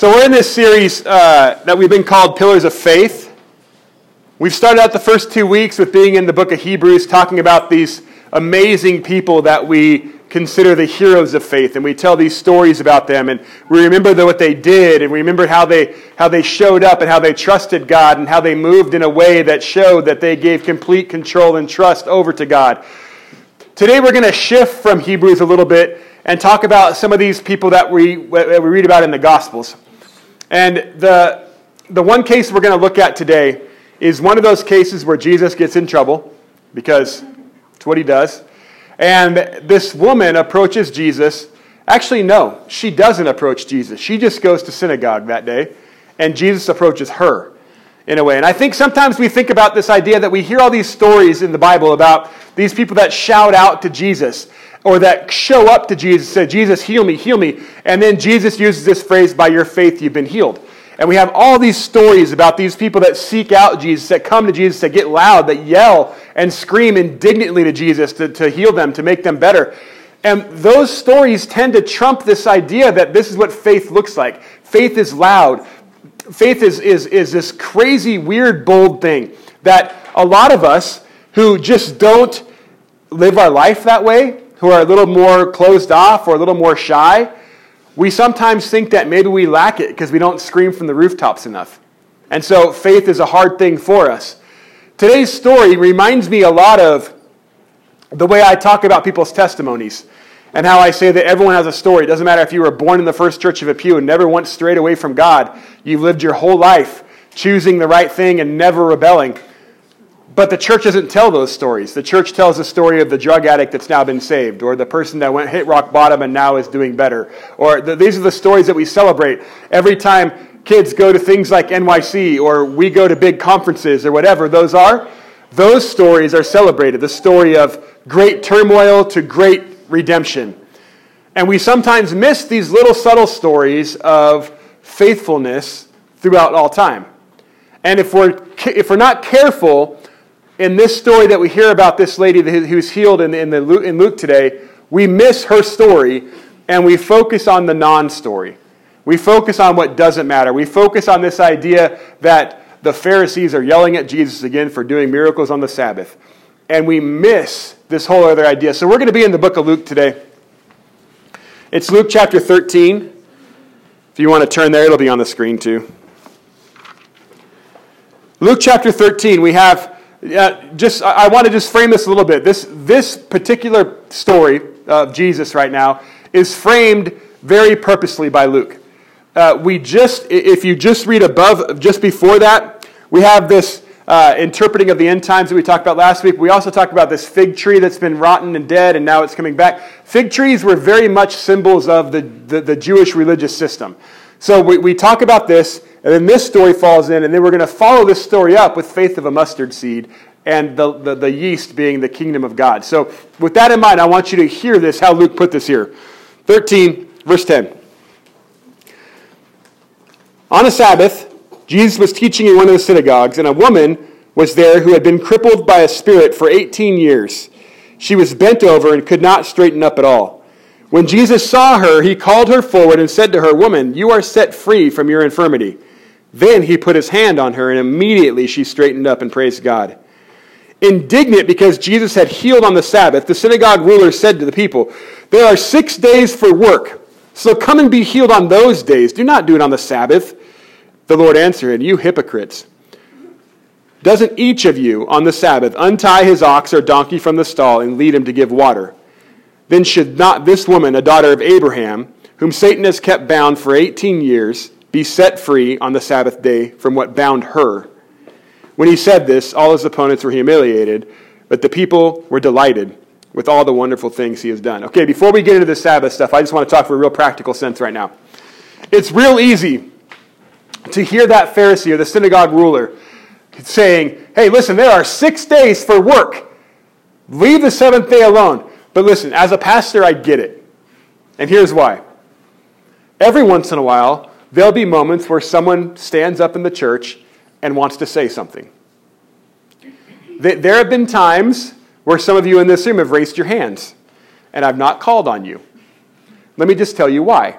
So, we're in this series uh, that we've been called Pillars of Faith. We've started out the first two weeks with being in the book of Hebrews, talking about these amazing people that we consider the heroes of faith, and we tell these stories about them, and we remember the, what they did, and we remember how they, how they showed up, and how they trusted God, and how they moved in a way that showed that they gave complete control and trust over to God. Today, we're going to shift from Hebrews a little bit and talk about some of these people that we, that we read about in the Gospels. And the, the one case we're going to look at today is one of those cases where Jesus gets in trouble because it's what he does. And this woman approaches Jesus. Actually, no, she doesn't approach Jesus. She just goes to synagogue that day, and Jesus approaches her in a way. And I think sometimes we think about this idea that we hear all these stories in the Bible about these people that shout out to Jesus or that show up to Jesus say, Jesus, heal me, heal me. And then Jesus uses this phrase, by your faith you've been healed. And we have all these stories about these people that seek out Jesus, that come to Jesus, that get loud, that yell and scream indignantly to Jesus to, to heal them, to make them better. And those stories tend to trump this idea that this is what faith looks like. Faith is loud. Faith is, is, is this crazy, weird, bold thing that a lot of us who just don't live our life that way, who are a little more closed off or a little more shy, we sometimes think that maybe we lack it because we don't scream from the rooftops enough. And so faith is a hard thing for us. Today's story reminds me a lot of the way I talk about people's testimonies and how I say that everyone has a story. It doesn't matter if you were born in the first church of a pew and never once strayed away from God, you've lived your whole life choosing the right thing and never rebelling. But the church doesn't tell those stories. The church tells the story of the drug addict that's now been saved, or the person that went hit rock bottom and now is doing better. Or the, these are the stories that we celebrate every time kids go to things like NYC or we go to big conferences or whatever those are. Those stories are celebrated. The story of great turmoil to great redemption. And we sometimes miss these little subtle stories of faithfulness throughout all time. And if we're, if we're not careful, in this story that we hear about this lady who's healed in, in, the, in Luke today, we miss her story and we focus on the non story. We focus on what doesn't matter. We focus on this idea that the Pharisees are yelling at Jesus again for doing miracles on the Sabbath. And we miss this whole other idea. So we're going to be in the book of Luke today. It's Luke chapter 13. If you want to turn there, it'll be on the screen too. Luke chapter 13, we have yeah, just I, I want to just frame this a little bit. This this particular story of Jesus right now is framed very purposely by Luke. Uh, we just, if you just read above, just before that, we have this uh, interpreting of the end times that we talked about last week. We also talked about this fig tree that's been rotten and dead, and now it's coming back. Fig trees were very much symbols of the, the, the Jewish religious system. So we, we talk about this, and then this story falls in, and then we're going to follow this story up with faith of a mustard seed and the, the, the, yeast being the kingdom of God. So, with that in mind, I want you to hear this, how Luke put this here. 13, verse 10. On a Sabbath, Jesus was teaching in one of the synagogues, and a woman was there who had been crippled by a spirit for 18 years. She was bent over and could not straighten up at all. When Jesus saw her, he called her forward and said to her, Woman, you are set free from your infirmity. Then he put his hand on her, and immediately she straightened up and praised God. Indignant because Jesus had healed on the Sabbath, the synagogue ruler said to the people, There are six days for work, so come and be healed on those days. Do not do it on the Sabbath. The Lord answered, You hypocrites. Doesn't each of you on the Sabbath untie his ox or donkey from the stall and lead him to give water? Then should not this woman, a daughter of Abraham, whom Satan has kept bound for 18 years, be set free on the Sabbath day from what bound her. When he said this, all his opponents were humiliated, but the people were delighted with all the wonderful things he has done. Okay, before we get into the Sabbath stuff, I just want to talk for a real practical sense right now. It's real easy to hear that Pharisee or the synagogue ruler saying, hey, listen, there are six days for work. Leave the seventh day alone. But listen, as a pastor, I get it. And here's why. Every once in a while, there'll be moments where someone stands up in the church and wants to say something. There have been times where some of you in this room have raised your hands, and I've not called on you. Let me just tell you why.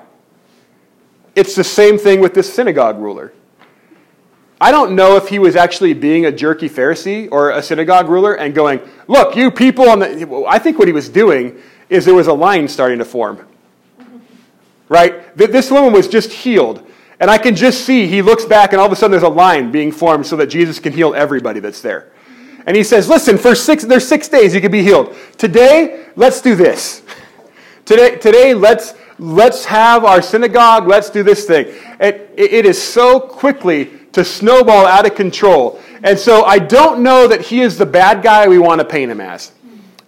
it's the same thing with this synagogue ruler. I don't know if he was actually being a jerky Pharisee or a synagogue ruler and going, Look, you people on the. I think what he was doing is there was a line starting to form. Right? This woman was just healed. And I can just see he looks back and all of a sudden there's a line being formed so that Jesus can heal everybody that's there. And he says, Listen, for six, there's six days you can be healed. Today, let's do this. Today, today let's, let's have our synagogue, let's do this thing. It, it is so quickly to snowball out of control. And so I don't know that he is the bad guy we want to paint him as.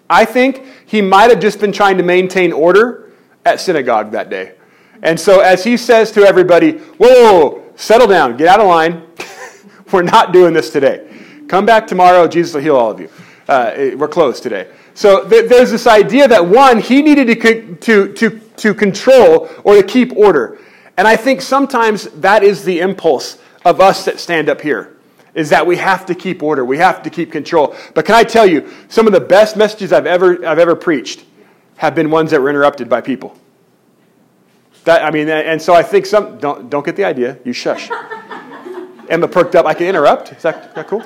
I think he might have just been trying to maintain order at synagogue that day. And so as he says to everybody, whoa, settle down, get out of line. we're not doing this today. Come back tomorrow, Jesus will heal all of you. Uh, we're closed today. So th- there's this idea that one, he needed to, to, to, to control or to keep order. And I think sometimes that is the impulse of us that stand up here is that we have to keep order. We have to keep control. But can I tell you, some of the best messages I've ever, I've ever preached have been ones that were interrupted by people. That, I mean, and so I think some, don't, don't get the idea. You shush. Emma perked up. I can interrupt. Is that, is that cool?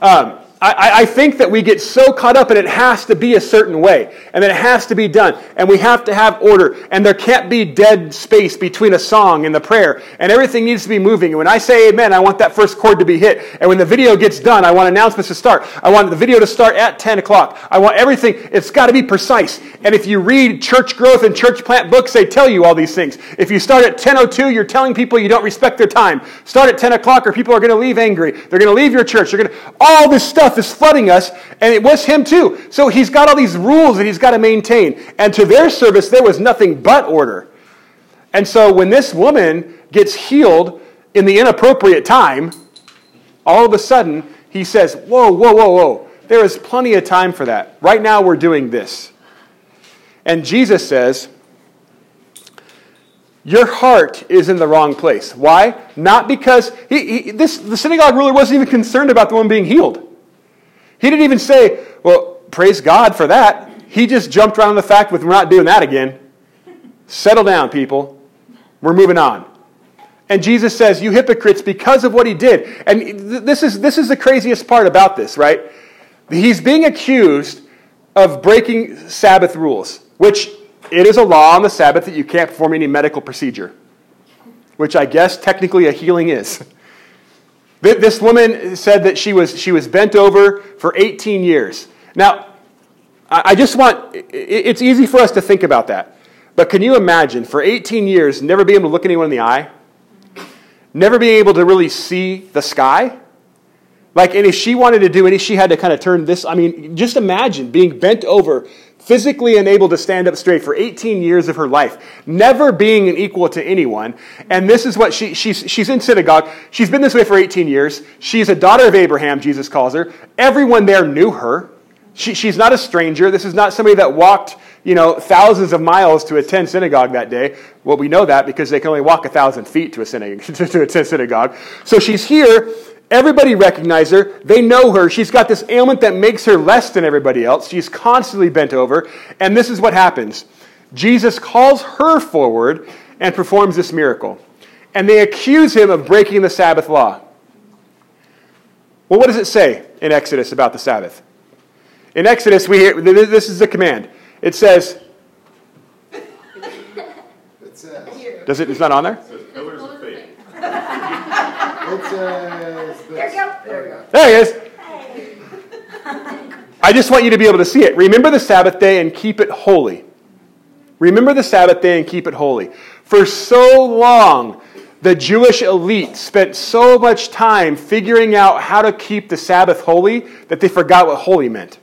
Um, I, I, think that we get so caught up and it has to be a certain way, and then it has to be done, and we have to have order, and there can't be dead space between a song and the prayer, and everything needs to be moving. And when I say amen, I want that first chord to be hit, and when the video gets done, I want announcements to start. I want the video to start at 10 o'clock. I want everything, it's got to be precise. And if you read church growth and church plant books, they tell you all these things. If you start at 10.02, you're telling people you don't respect their time. Start at 10 o'clock or people are going to leave angry. They're going to leave your church. They're going to, all this stuff stuff is flooding us, and it was him too. So he's got all these rules that he's got to maintain. And to their service, there was nothing but order. And so when this woman gets healed in the inappropriate time, all of a sudden he says, Whoa, whoa, whoa, whoa. There is plenty of time for that. Right now we're doing this. And Jesus says, your heart is in the wrong place. Why? Not because he, he, this, the synagogue ruler wasn't even concerned about the woman being healed. He didn't even say, well, praise God for that. He just jumped around the fact with we're not doing that again. Settle down, people. We're moving on. And Jesus says, You hypocrites, because of what he did. And this is, this is the craziest part about this, right? He's being accused of breaking Sabbath rules, which it is a law on the Sabbath that you can't perform any medical procedure, which I guess technically a healing is. This woman said that she was, she was bent over for 18 years. Now, I just want, it's easy for us to think about that. But can you imagine for 18 years never being able to look anyone in the eye? Never being able to really see the sky? Like, and if she wanted to do any, she had to kind of turn this. I mean, just imagine being bent over physically unable to stand up straight for 18 years of her life, never being an equal to anyone. And this is what she, she's, she's in synagogue. She's been this way for 18 years. She's a daughter of Abraham, Jesus calls her. Everyone there knew her. She, she's not a stranger. This is not somebody that walked, you know, thousands of miles to attend synagogue that day. Well, we know that because they can only walk a thousand feet to, a synagogue, to attend synagogue. So she's here Everybody recognize her. They know her. She's got this ailment that makes her less than everybody else. She's constantly bent over. And this is what happens Jesus calls her forward and performs this miracle. And they accuse him of breaking the Sabbath law. Well, what does it say in Exodus about the Sabbath? In Exodus, we hear, this is the command. It says, it says does it, it's not on there? It says. Uh, there you go. There we go. There he is. I just want you to be able to see it. Remember the Sabbath day and keep it holy. Remember the Sabbath day and keep it holy. For so long, the Jewish elite spent so much time figuring out how to keep the Sabbath holy that they forgot what holy meant.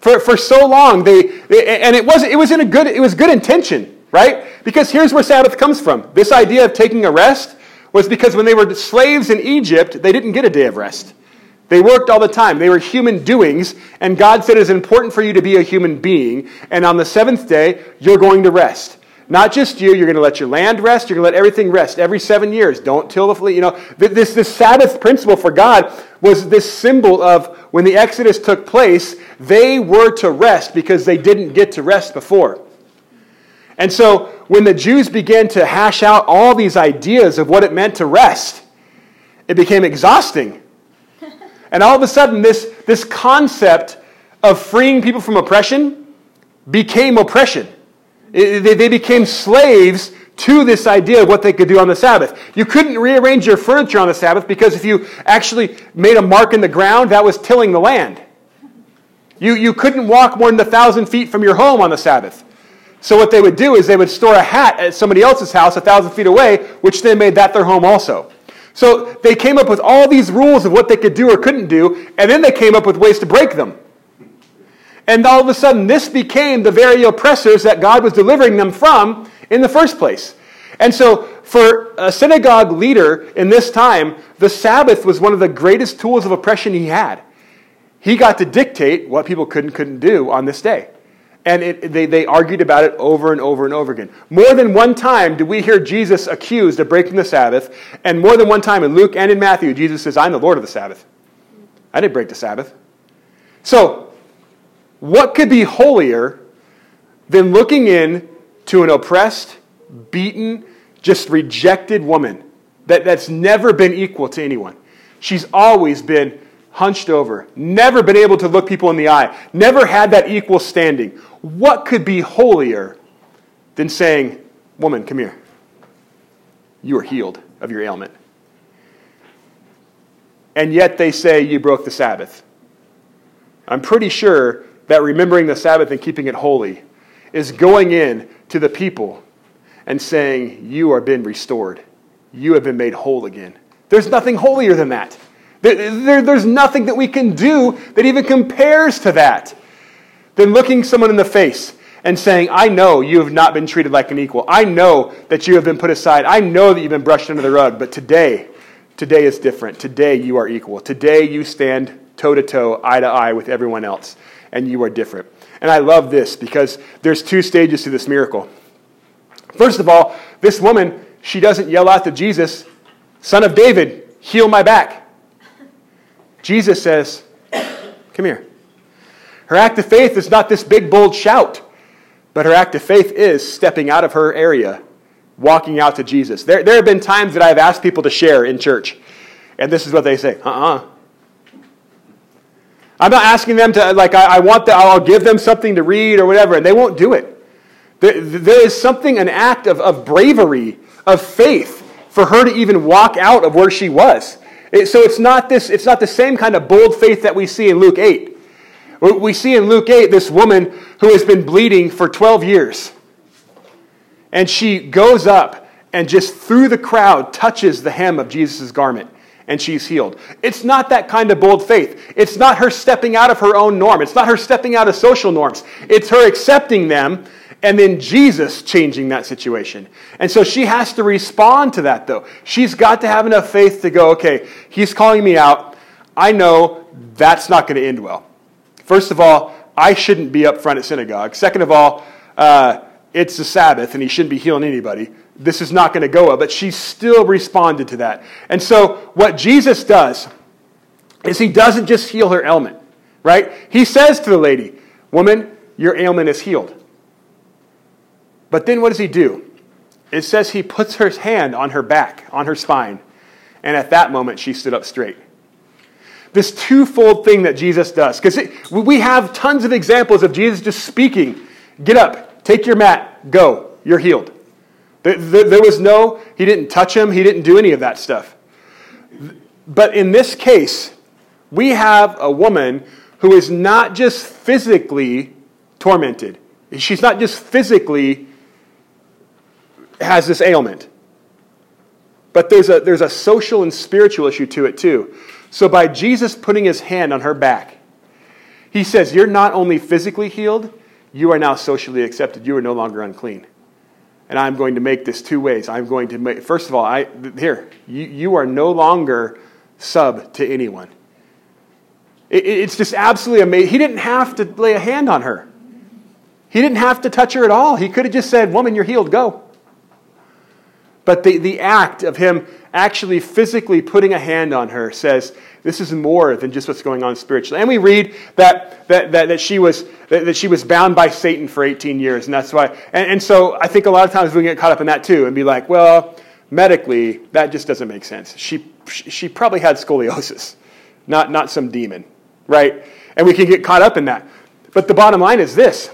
For, for so long, they, they and it was, it was in a good, it was good intention, right? Because here's where Sabbath comes from. This idea of taking a rest was because when they were slaves in Egypt, they didn't get a day of rest. They worked all the time. They were human doings, and God said it's important for you to be a human being, and on the seventh day, you're going to rest. Not just you, you're going to let your land rest, you're going to let everything rest every seven years. Don't till the, you know, this, this Sabbath principle for God was this symbol of when the Exodus took place, they were to rest because they didn't get to rest before. And so when the Jews began to hash out all these ideas of what it meant to rest, it became exhausting. And all of a sudden, this, this concept of freeing people from oppression became oppression. It, they, they became slaves to this idea of what they could do on the Sabbath. You couldn't rearrange your furniture on the Sabbath because if you actually made a mark in the ground, that was tilling the land. You, you couldn't walk more than a thousand feet from your home on the Sabbath. So what they would do is they would store a hat at somebody else's house a thousand feet away, which then made that their home also. So they came up with all these rules of what they could do or couldn't do, and then they came up with ways to break them. And all of a sudden, this became the very oppressors that God was delivering them from in the first place. And so, for a synagogue leader in this time, the Sabbath was one of the greatest tools of oppression he had. He got to dictate what people could and couldn't do on this day. And it, they, they argued about it over and over and over again. More than one time did we hear Jesus accused of breaking the Sabbath. And more than one time in Luke and in Matthew, Jesus says, I'm the Lord of the Sabbath. I didn't break the Sabbath. So, what could be holier than looking in to an oppressed, beaten, just rejected woman that, that's never been equal to anyone? She's always been hunched over, never been able to look people in the eye, never had that equal standing. What could be holier than saying, Woman, come here. You are healed of your ailment. And yet they say you broke the Sabbath. I'm pretty sure that remembering the Sabbath and keeping it holy is going in to the people and saying, You are been restored. You have been made whole again. There's nothing holier than that. There, there, there's nothing that we can do that even compares to that than looking someone in the face and saying, I know you have not been treated like an equal. I know that you have been put aside. I know that you've been brushed under the rug. But today, today is different. Today you are equal. Today you stand toe to toe, eye to eye with everyone else and you are different. And I love this because there's two stages to this miracle. First of all, this woman, she doesn't yell out to Jesus, Son of David, heal my back. Jesus says, Come here. Her act of faith is not this big, bold shout, but her act of faith is stepping out of her area, walking out to Jesus. There, there have been times that I've asked people to share in church, and this is what they say uh uh-uh. uh I'm not asking them to, like, I, I want that, I'll give them something to read or whatever, and they won't do it. There, there is something, an act of, of bravery, of faith, for her to even walk out of where she was. It, so it's not, this, it's not the same kind of bold faith that we see in Luke 8. We see in Luke 8 this woman who has been bleeding for 12 years. And she goes up and just through the crowd touches the hem of Jesus' garment and she's healed. It's not that kind of bold faith. It's not her stepping out of her own norm. It's not her stepping out of social norms. It's her accepting them and then Jesus changing that situation. And so she has to respond to that, though. She's got to have enough faith to go, okay, he's calling me out. I know that's not going to end well. First of all, I shouldn't be up front at synagogue. Second of all, uh, it's the Sabbath and he shouldn't be healing anybody this is not going to go well. But she still responded to that. And so what Jesus does is he doesn't just heal her ailment, right? He says to the lady, Woman, your ailment is healed. But then what does he do? It says he puts her hand on her back, on her spine. And at that moment, she stood up straight. This twofold thing that Jesus does, because we have tons of examples of Jesus just speaking get up, take your mat, go, you're healed. There was no, he didn't touch him, he didn't do any of that stuff. But in this case, we have a woman who is not just physically tormented. She's not just physically has this ailment. But there's a, there's a social and spiritual issue to it too. So by Jesus putting his hand on her back, he says, You're not only physically healed, you are now socially accepted. You are no longer unclean and I'm going to make this two ways. I'm going to make, first of all, I, here, you, you are no longer sub to anyone. It, it's just absolutely amazing. He didn't have to lay a hand on her, he didn't have to touch her at all. He could have just said, Woman, you're healed, go. But the, the act of him actually physically putting a hand on her says, this is more than just what's going on spiritually. And we read that, that, that, that, she, was, that, that she was bound by Satan for 18 years. And that's why. And, and so I think a lot of times we get caught up in that too and be like, well, medically, that just doesn't make sense. She, she probably had scoliosis, not, not some demon, right? And we can get caught up in that. But the bottom line is this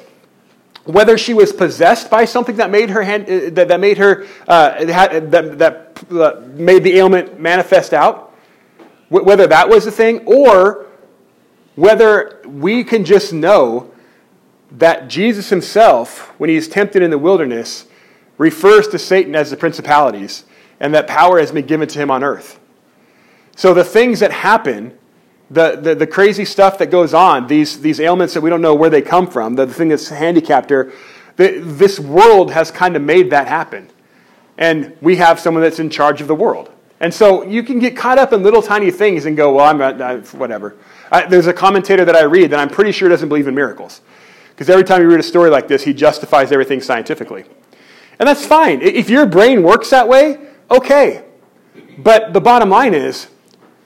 whether she was possessed by something that made her hand, uh, that, that made her uh, that, that uh, made the ailment manifest out whether that was the thing or whether we can just know that Jesus himself, when he's tempted in the wilderness, refers to Satan as the principalities and that power has been given to him on earth. So the things that happen, the, the, the crazy stuff that goes on, these, these ailments that we don't know where they come from, the, the thing that's handicapped her, the, this world has kind of made that happen. And we have someone that's in charge of the world. And so you can get caught up in little tiny things and go, well, I'm not, whatever. I, there's a commentator that I read that I'm pretty sure doesn't believe in miracles. Because every time you read a story like this, he justifies everything scientifically. And that's fine. If your brain works that way, okay. But the bottom line is,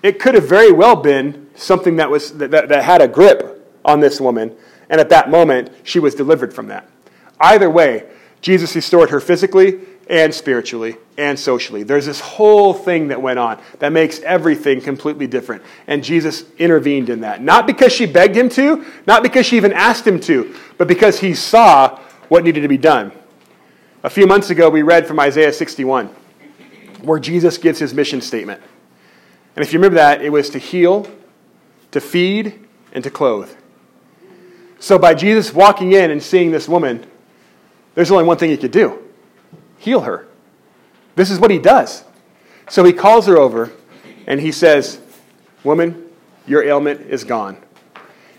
it could have very well been something that, was, that, that, that had a grip on this woman, and at that moment, she was delivered from that. Either way, Jesus restored her physically, and spiritually and socially. There's this whole thing that went on that makes everything completely different. And Jesus intervened in that. Not because she begged him to, not because she even asked him to, but because he saw what needed to be done. A few months ago, we read from Isaiah 61, where Jesus gives his mission statement. And if you remember that, it was to heal, to feed, and to clothe. So by Jesus walking in and seeing this woman, there's only one thing he could do heal her. This is what he does. So he calls her over and he says, Woman, your ailment is gone.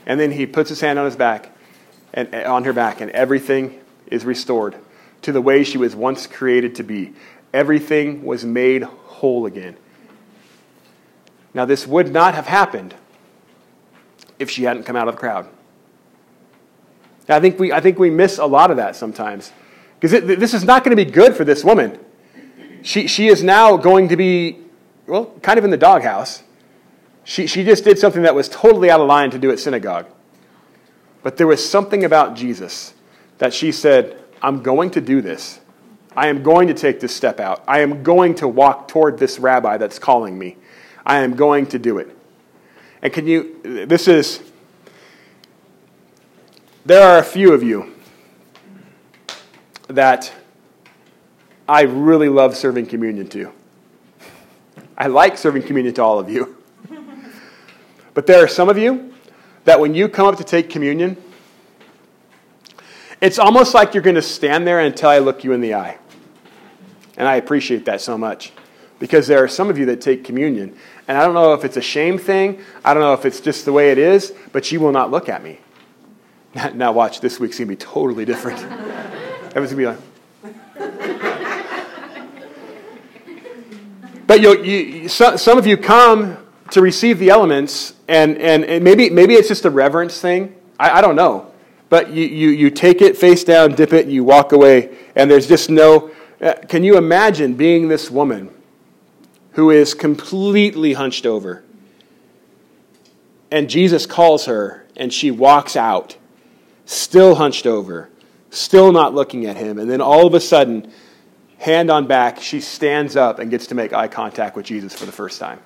And then he puts his hand on his back and uh, on her back, and everything is restored to the way she was once created to be. Everything was made whole again. Now, this would not have happened if she hadn't come out of the crowd. I think we, I think we miss a lot of that sometimes. Because this is not going to be good for this woman. She, she is now going to be, well, kind of in the doghouse. She, she just did something that was totally out of line to do at synagogue. But there was something about Jesus that she said, I'm going to do this. I am going to take this step out. I am going to walk toward this rabbi that's calling me. I am going to do it. And can you, this is, there are a few of you that I really love serving communion to. I like serving communion to all of you. but there are some of you that when you come up to take communion, it's almost like you're going to stand there until I look you in the eye. And I appreciate that so much. Because there are some of you that take communion, and I don't know if it's a shame thing, I don't know if it's just the way it is, but you will not look at me. Now, watch, this week's going to be totally different. Everyone's going to be like. but you, you, so, some of you come to receive the elements, and, and, and maybe, maybe it's just a reverence thing. I, I don't know. But you, you, you take it face down, dip it, and you walk away, and there's just no. Uh, can you imagine being this woman who is completely hunched over? And Jesus calls her, and she walks out, still hunched over still not looking at him. And then all of a sudden, hand on back, she stands up and gets to make eye contact with Jesus for the first time.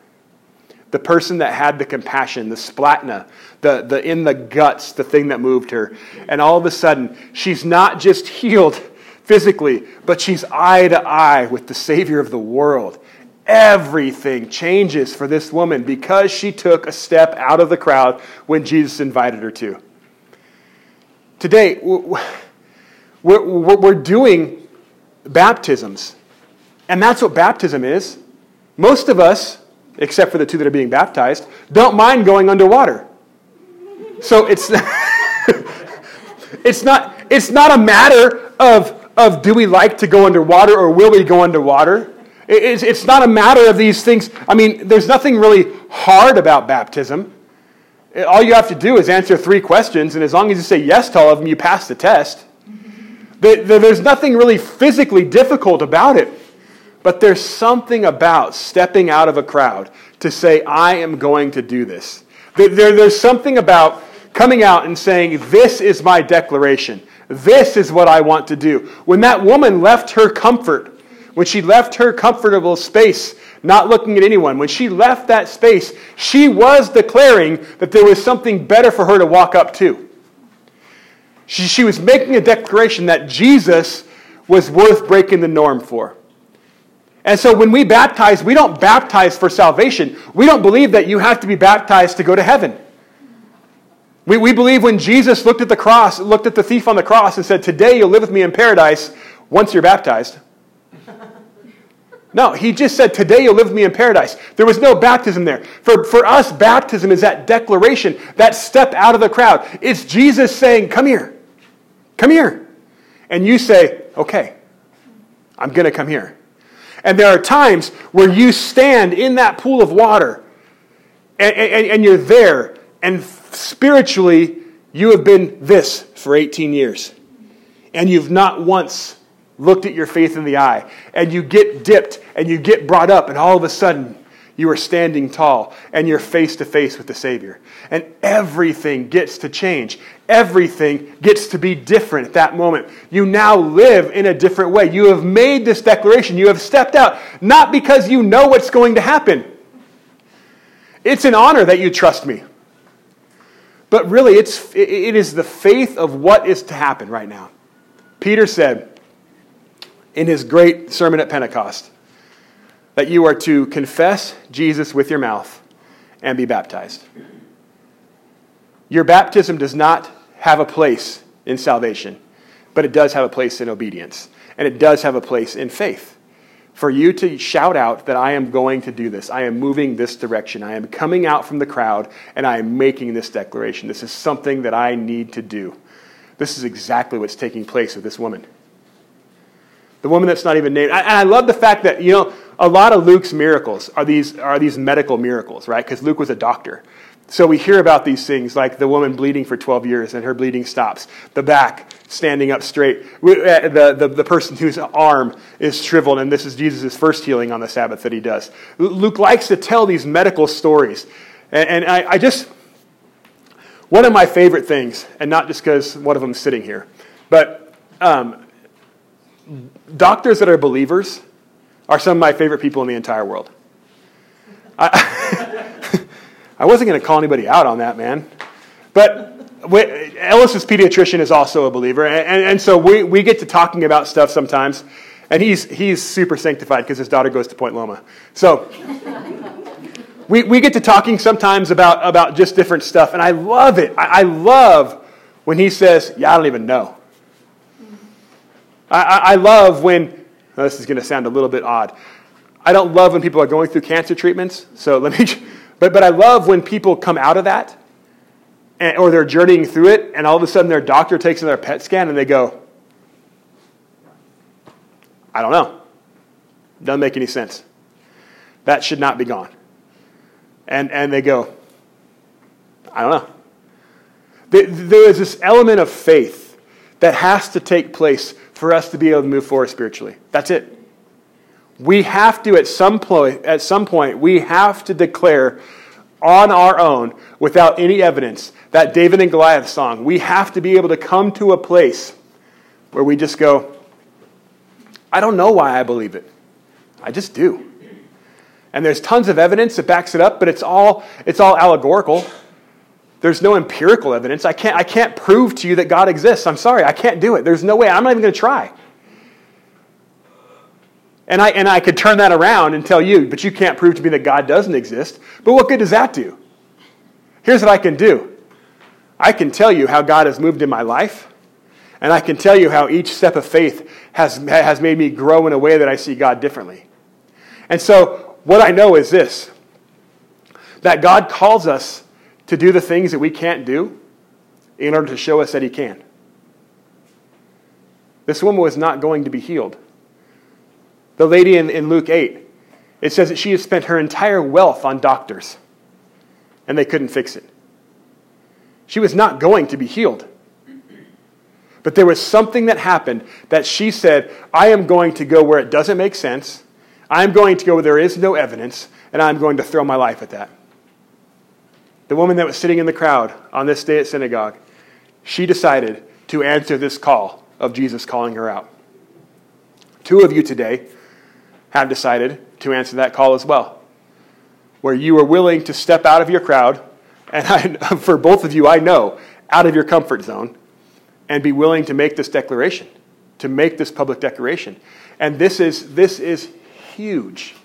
The person that had the compassion, the splanchna, the, the in the guts, the thing that moved her. And all of a sudden, she's not just healed physically, but she's eye to eye with the Savior of the world. Everything changes for this woman because she took a step out of the crowd when Jesus invited her to. Today, we're, doing baptisms. And that's what baptism is. Most of us, except for the two that are being baptized, don't mind going underwater. So it's, it's, not, it's not a matter of, of do we like to go underwater or will we go underwater. It's, it's not a matter of these things. I mean, there's nothing really hard about baptism. All you have to do is answer three questions, and as long as you say yes to all of them, you pass the test. There's nothing really physically difficult about it. But there's something about stepping out of a crowd to say, I am going to do this. There, there's something about coming out and saying, This is my declaration. This is what I want to do. When that woman left her comfort, when she left her comfortable space, not looking at anyone, when she left that space, she was declaring that there was something better for her to walk up to. She, she was making a declaration that Jesus was worth breaking the norm for. And so when we baptize, we don't baptize for salvation. We don't believe that you have to be baptized to go to heaven. We, we believe when Jesus looked at the cross, looked at the thief on the cross and said, Today you'll live with me in paradise once you're baptized. No, he just said, Today you'll live with me in paradise. There was no baptism there. For, for us, baptism is that declaration, that step out of the crowd. It's Jesus saying, Come here. Come here. And you say, Okay, I'm going to come here. And there are times where you stand in that pool of water and, and, and you're there, and spiritually, you have been this for 18 years. And you've not once looked at your faith in the eye. And you get dipped and you get brought up, and all of a sudden, you are standing tall and you're face to face with the Savior. And everything gets to change. Everything gets to be different at that moment. You now live in a different way. You have made this declaration. You have stepped out, not because you know what's going to happen. It's an honor that you trust me. But really, it's, it is the faith of what is to happen right now. Peter said in his great sermon at Pentecost that you are to confess Jesus with your mouth and be baptized. Your baptism does not have a place in salvation, but it does have a place in obedience, and it does have a place in faith for you to shout out that I am going to do this. I am moving this direction. I am coming out from the crowd and I am making this declaration. This is something that I need to do. This is exactly what's taking place with this woman. The woman that's not even named. And I love the fact that, you know, a lot of Luke's miracles are these, are these medical miracles, right? Because Luke was a doctor. So we hear about these things like the woman bleeding for 12 years and her bleeding stops, the back standing up straight, uh, the, the, the person whose arm is shriveled, and this is Jesus' first healing on the Sabbath that he does. Luke likes to tell these medical stories. And, and I, I just, one of my favorite things, and not just because one of them is sitting here, but um, doctors that are believers are some of my favorite people in the entire world. I, I wasn't going to call anybody out on that, man. But Ellis's pediatrician is also a believer, and, and, and, so we, we get to talking about stuff sometimes, and he's, he's super sanctified because his daughter goes to Point Loma. So we, we get to talking sometimes about, about just different stuff, and I love it. I, I love when he says, Yeah, I don't even know. I, I, I love when, oh, this is going to sound a little bit odd. I don't love when people are going through cancer treatments, so let me but, but I love when people come out of that and, or they're journeying through it and all of a sudden their doctor takes another PET scan and they go, I don't know. Doesn't make any sense. That should not be gone. And, and they go, I don't know. There is this element of faith that has to take place for us to be able to move forward spiritually. That's it. We have to, at some point, at some point, we have to declare on our own, without any evidence, that David and Goliath song. We have to be able to come to a place where we just go, I don't know why I believe it. I just do. And there's tons of evidence that backs it up, but it's all, it's all allegorical. There's no empirical evidence. I can't, I can't prove to you that God exists. I'm sorry, I can't do it. There's no way. I'm not even going to try. And I, and I could turn that around and tell you, but you can't prove to me that God doesn't exist. But what good does that do? Here's what I can do I can tell you how God has moved in my life, and I can tell you how each step of faith has, has made me grow in a way that I see God differently. And so, what I know is this that God calls us to do the things that we can't do in order to show us that He can. This woman was not going to be healed. The lady in, in Luke 8, it says that she has spent her entire wealth on doctors, and they couldn't fix it. She was not going to be healed. But there was something that happened that she said, I am going to go where it doesn't make sense. I'm going to go where there is no evidence, and I'm going to throw my life at that. The woman that was sitting in the crowd on this day at synagogue, she decided to answer this call of Jesus calling her out. Two of you today have decided to answer that call as well, where you are willing to step out of your crowd, and I, for both of you, I know, out of your comfort zone, and be willing to make this declaration, to make this public declaration. And this is, this is huge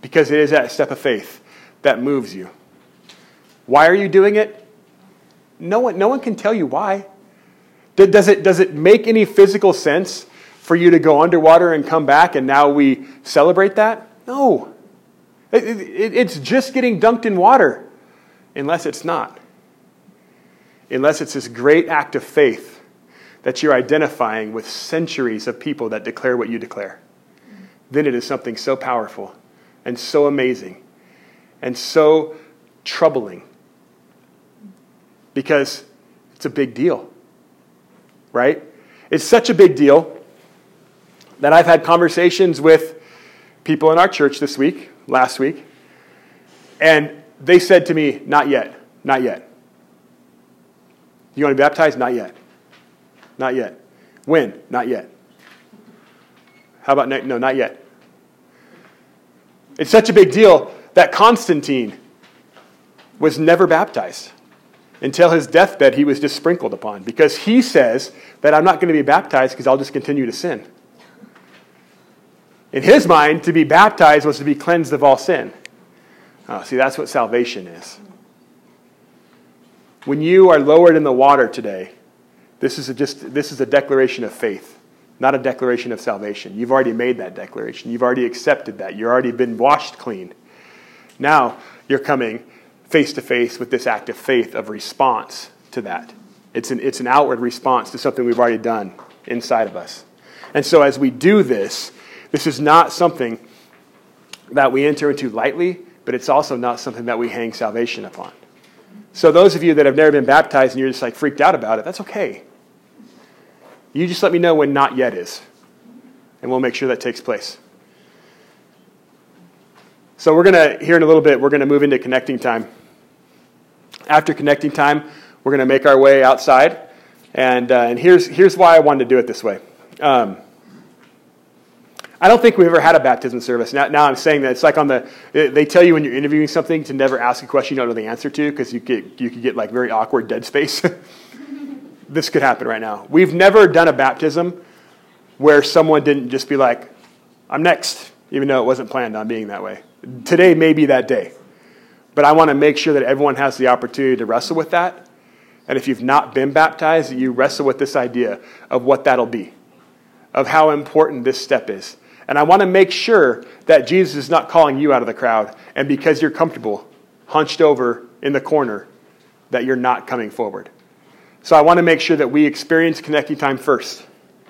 because it is that step of faith that moves you. Why are you doing it? No one, no one can tell you why. Does it, does it make any physical sense for you to go underwater and come back and now we celebrate that? No. It, it, it's just getting dunked in water, unless it's not. Unless it's this great act of faith that you're identifying with centuries of people that declare what you declare. Then it is something so powerful and so amazing and so troubling because it's a big deal, right? It's such a big deal that I've had conversations with people in our church this week, last week, and they said to me, Not yet, not yet. You want to be baptized? Not yet. Not yet. When? Not yet. How about no, no, not yet? It's such a big deal that Constantine was never baptized. Until his deathbed, he was just sprinkled upon because he says that I'm not going to be baptized because I'll just continue to sin. In his mind, to be baptized was to be cleansed of all sin. Oh, see, that's what salvation is. When you are lowered in the water today, this is, a just, this is a declaration of faith, not a declaration of salvation. You've already made that declaration. You've already accepted that. You've already been washed clean. Now you're coming face to face with this act of faith of response to that. It's an, it's an outward response to something we've already done inside of us. And so as we do this, this is not something that we enter into lightly, but it's also not something that we hang salvation upon. So those of you that have never been baptized and you're just like freaked out about it, that's okay. You just let me know when not yet is, and we'll make sure that takes place. So we're going to, here in a little bit, we're going to move into connecting time. After connecting time, we're going to make our way outside. And, uh, and here's, here's why I wanted to do it this way. Um, I don't think we've ever had a baptism service. Now, now I'm saying that it's like on the, they tell you when you're interviewing something to never ask a question you don't know the answer to because you, get, you could get like very awkward dead space. this could happen right now. We've never done a baptism where someone didn't just be like, I'm next, even though it wasn't planned on being that way. Today may be that day. But I want to make sure that everyone has the opportunity to wrestle with that. And if you've not been baptized, you wrestle with this idea of what that'll be, of how important this step is. And I want to make sure that Jesus is not calling you out of the crowd, and because you're comfortable, hunched over in the corner, that you're not coming forward. So I want to make sure that we experience connecting time first.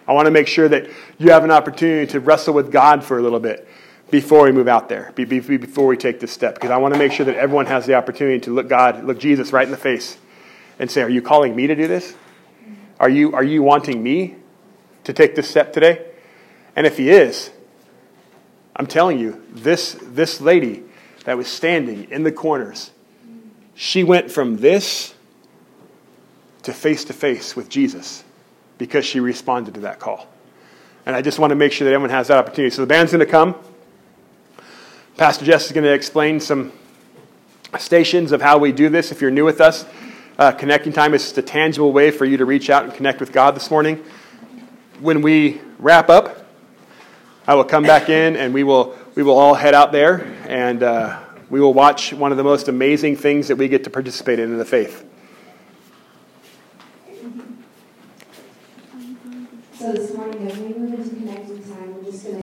I want to make sure that you have an opportunity to wrestle with God for a little bit before we move out there, before we take this step, because I want to make sure that everyone has the opportunity to look God, look Jesus right in the face and say, Are you calling me to do this? Are you, are you wanting me to take this step today? And if He is, I'm telling you, this, this lady that was standing in the corners, she went from this to face to face with Jesus because she responded to that call. And I just want to make sure that everyone has that opportunity. So the band's going to come. Pastor Jess is going to explain some stations of how we do this. If you're new with us, uh, connecting time is just a tangible way for you to reach out and connect with God this morning. When we wrap up, I will come back in and we will we will all head out there and uh, we will watch one of the most amazing things that we get to participate in in the faith. So this morning, as we move into connecting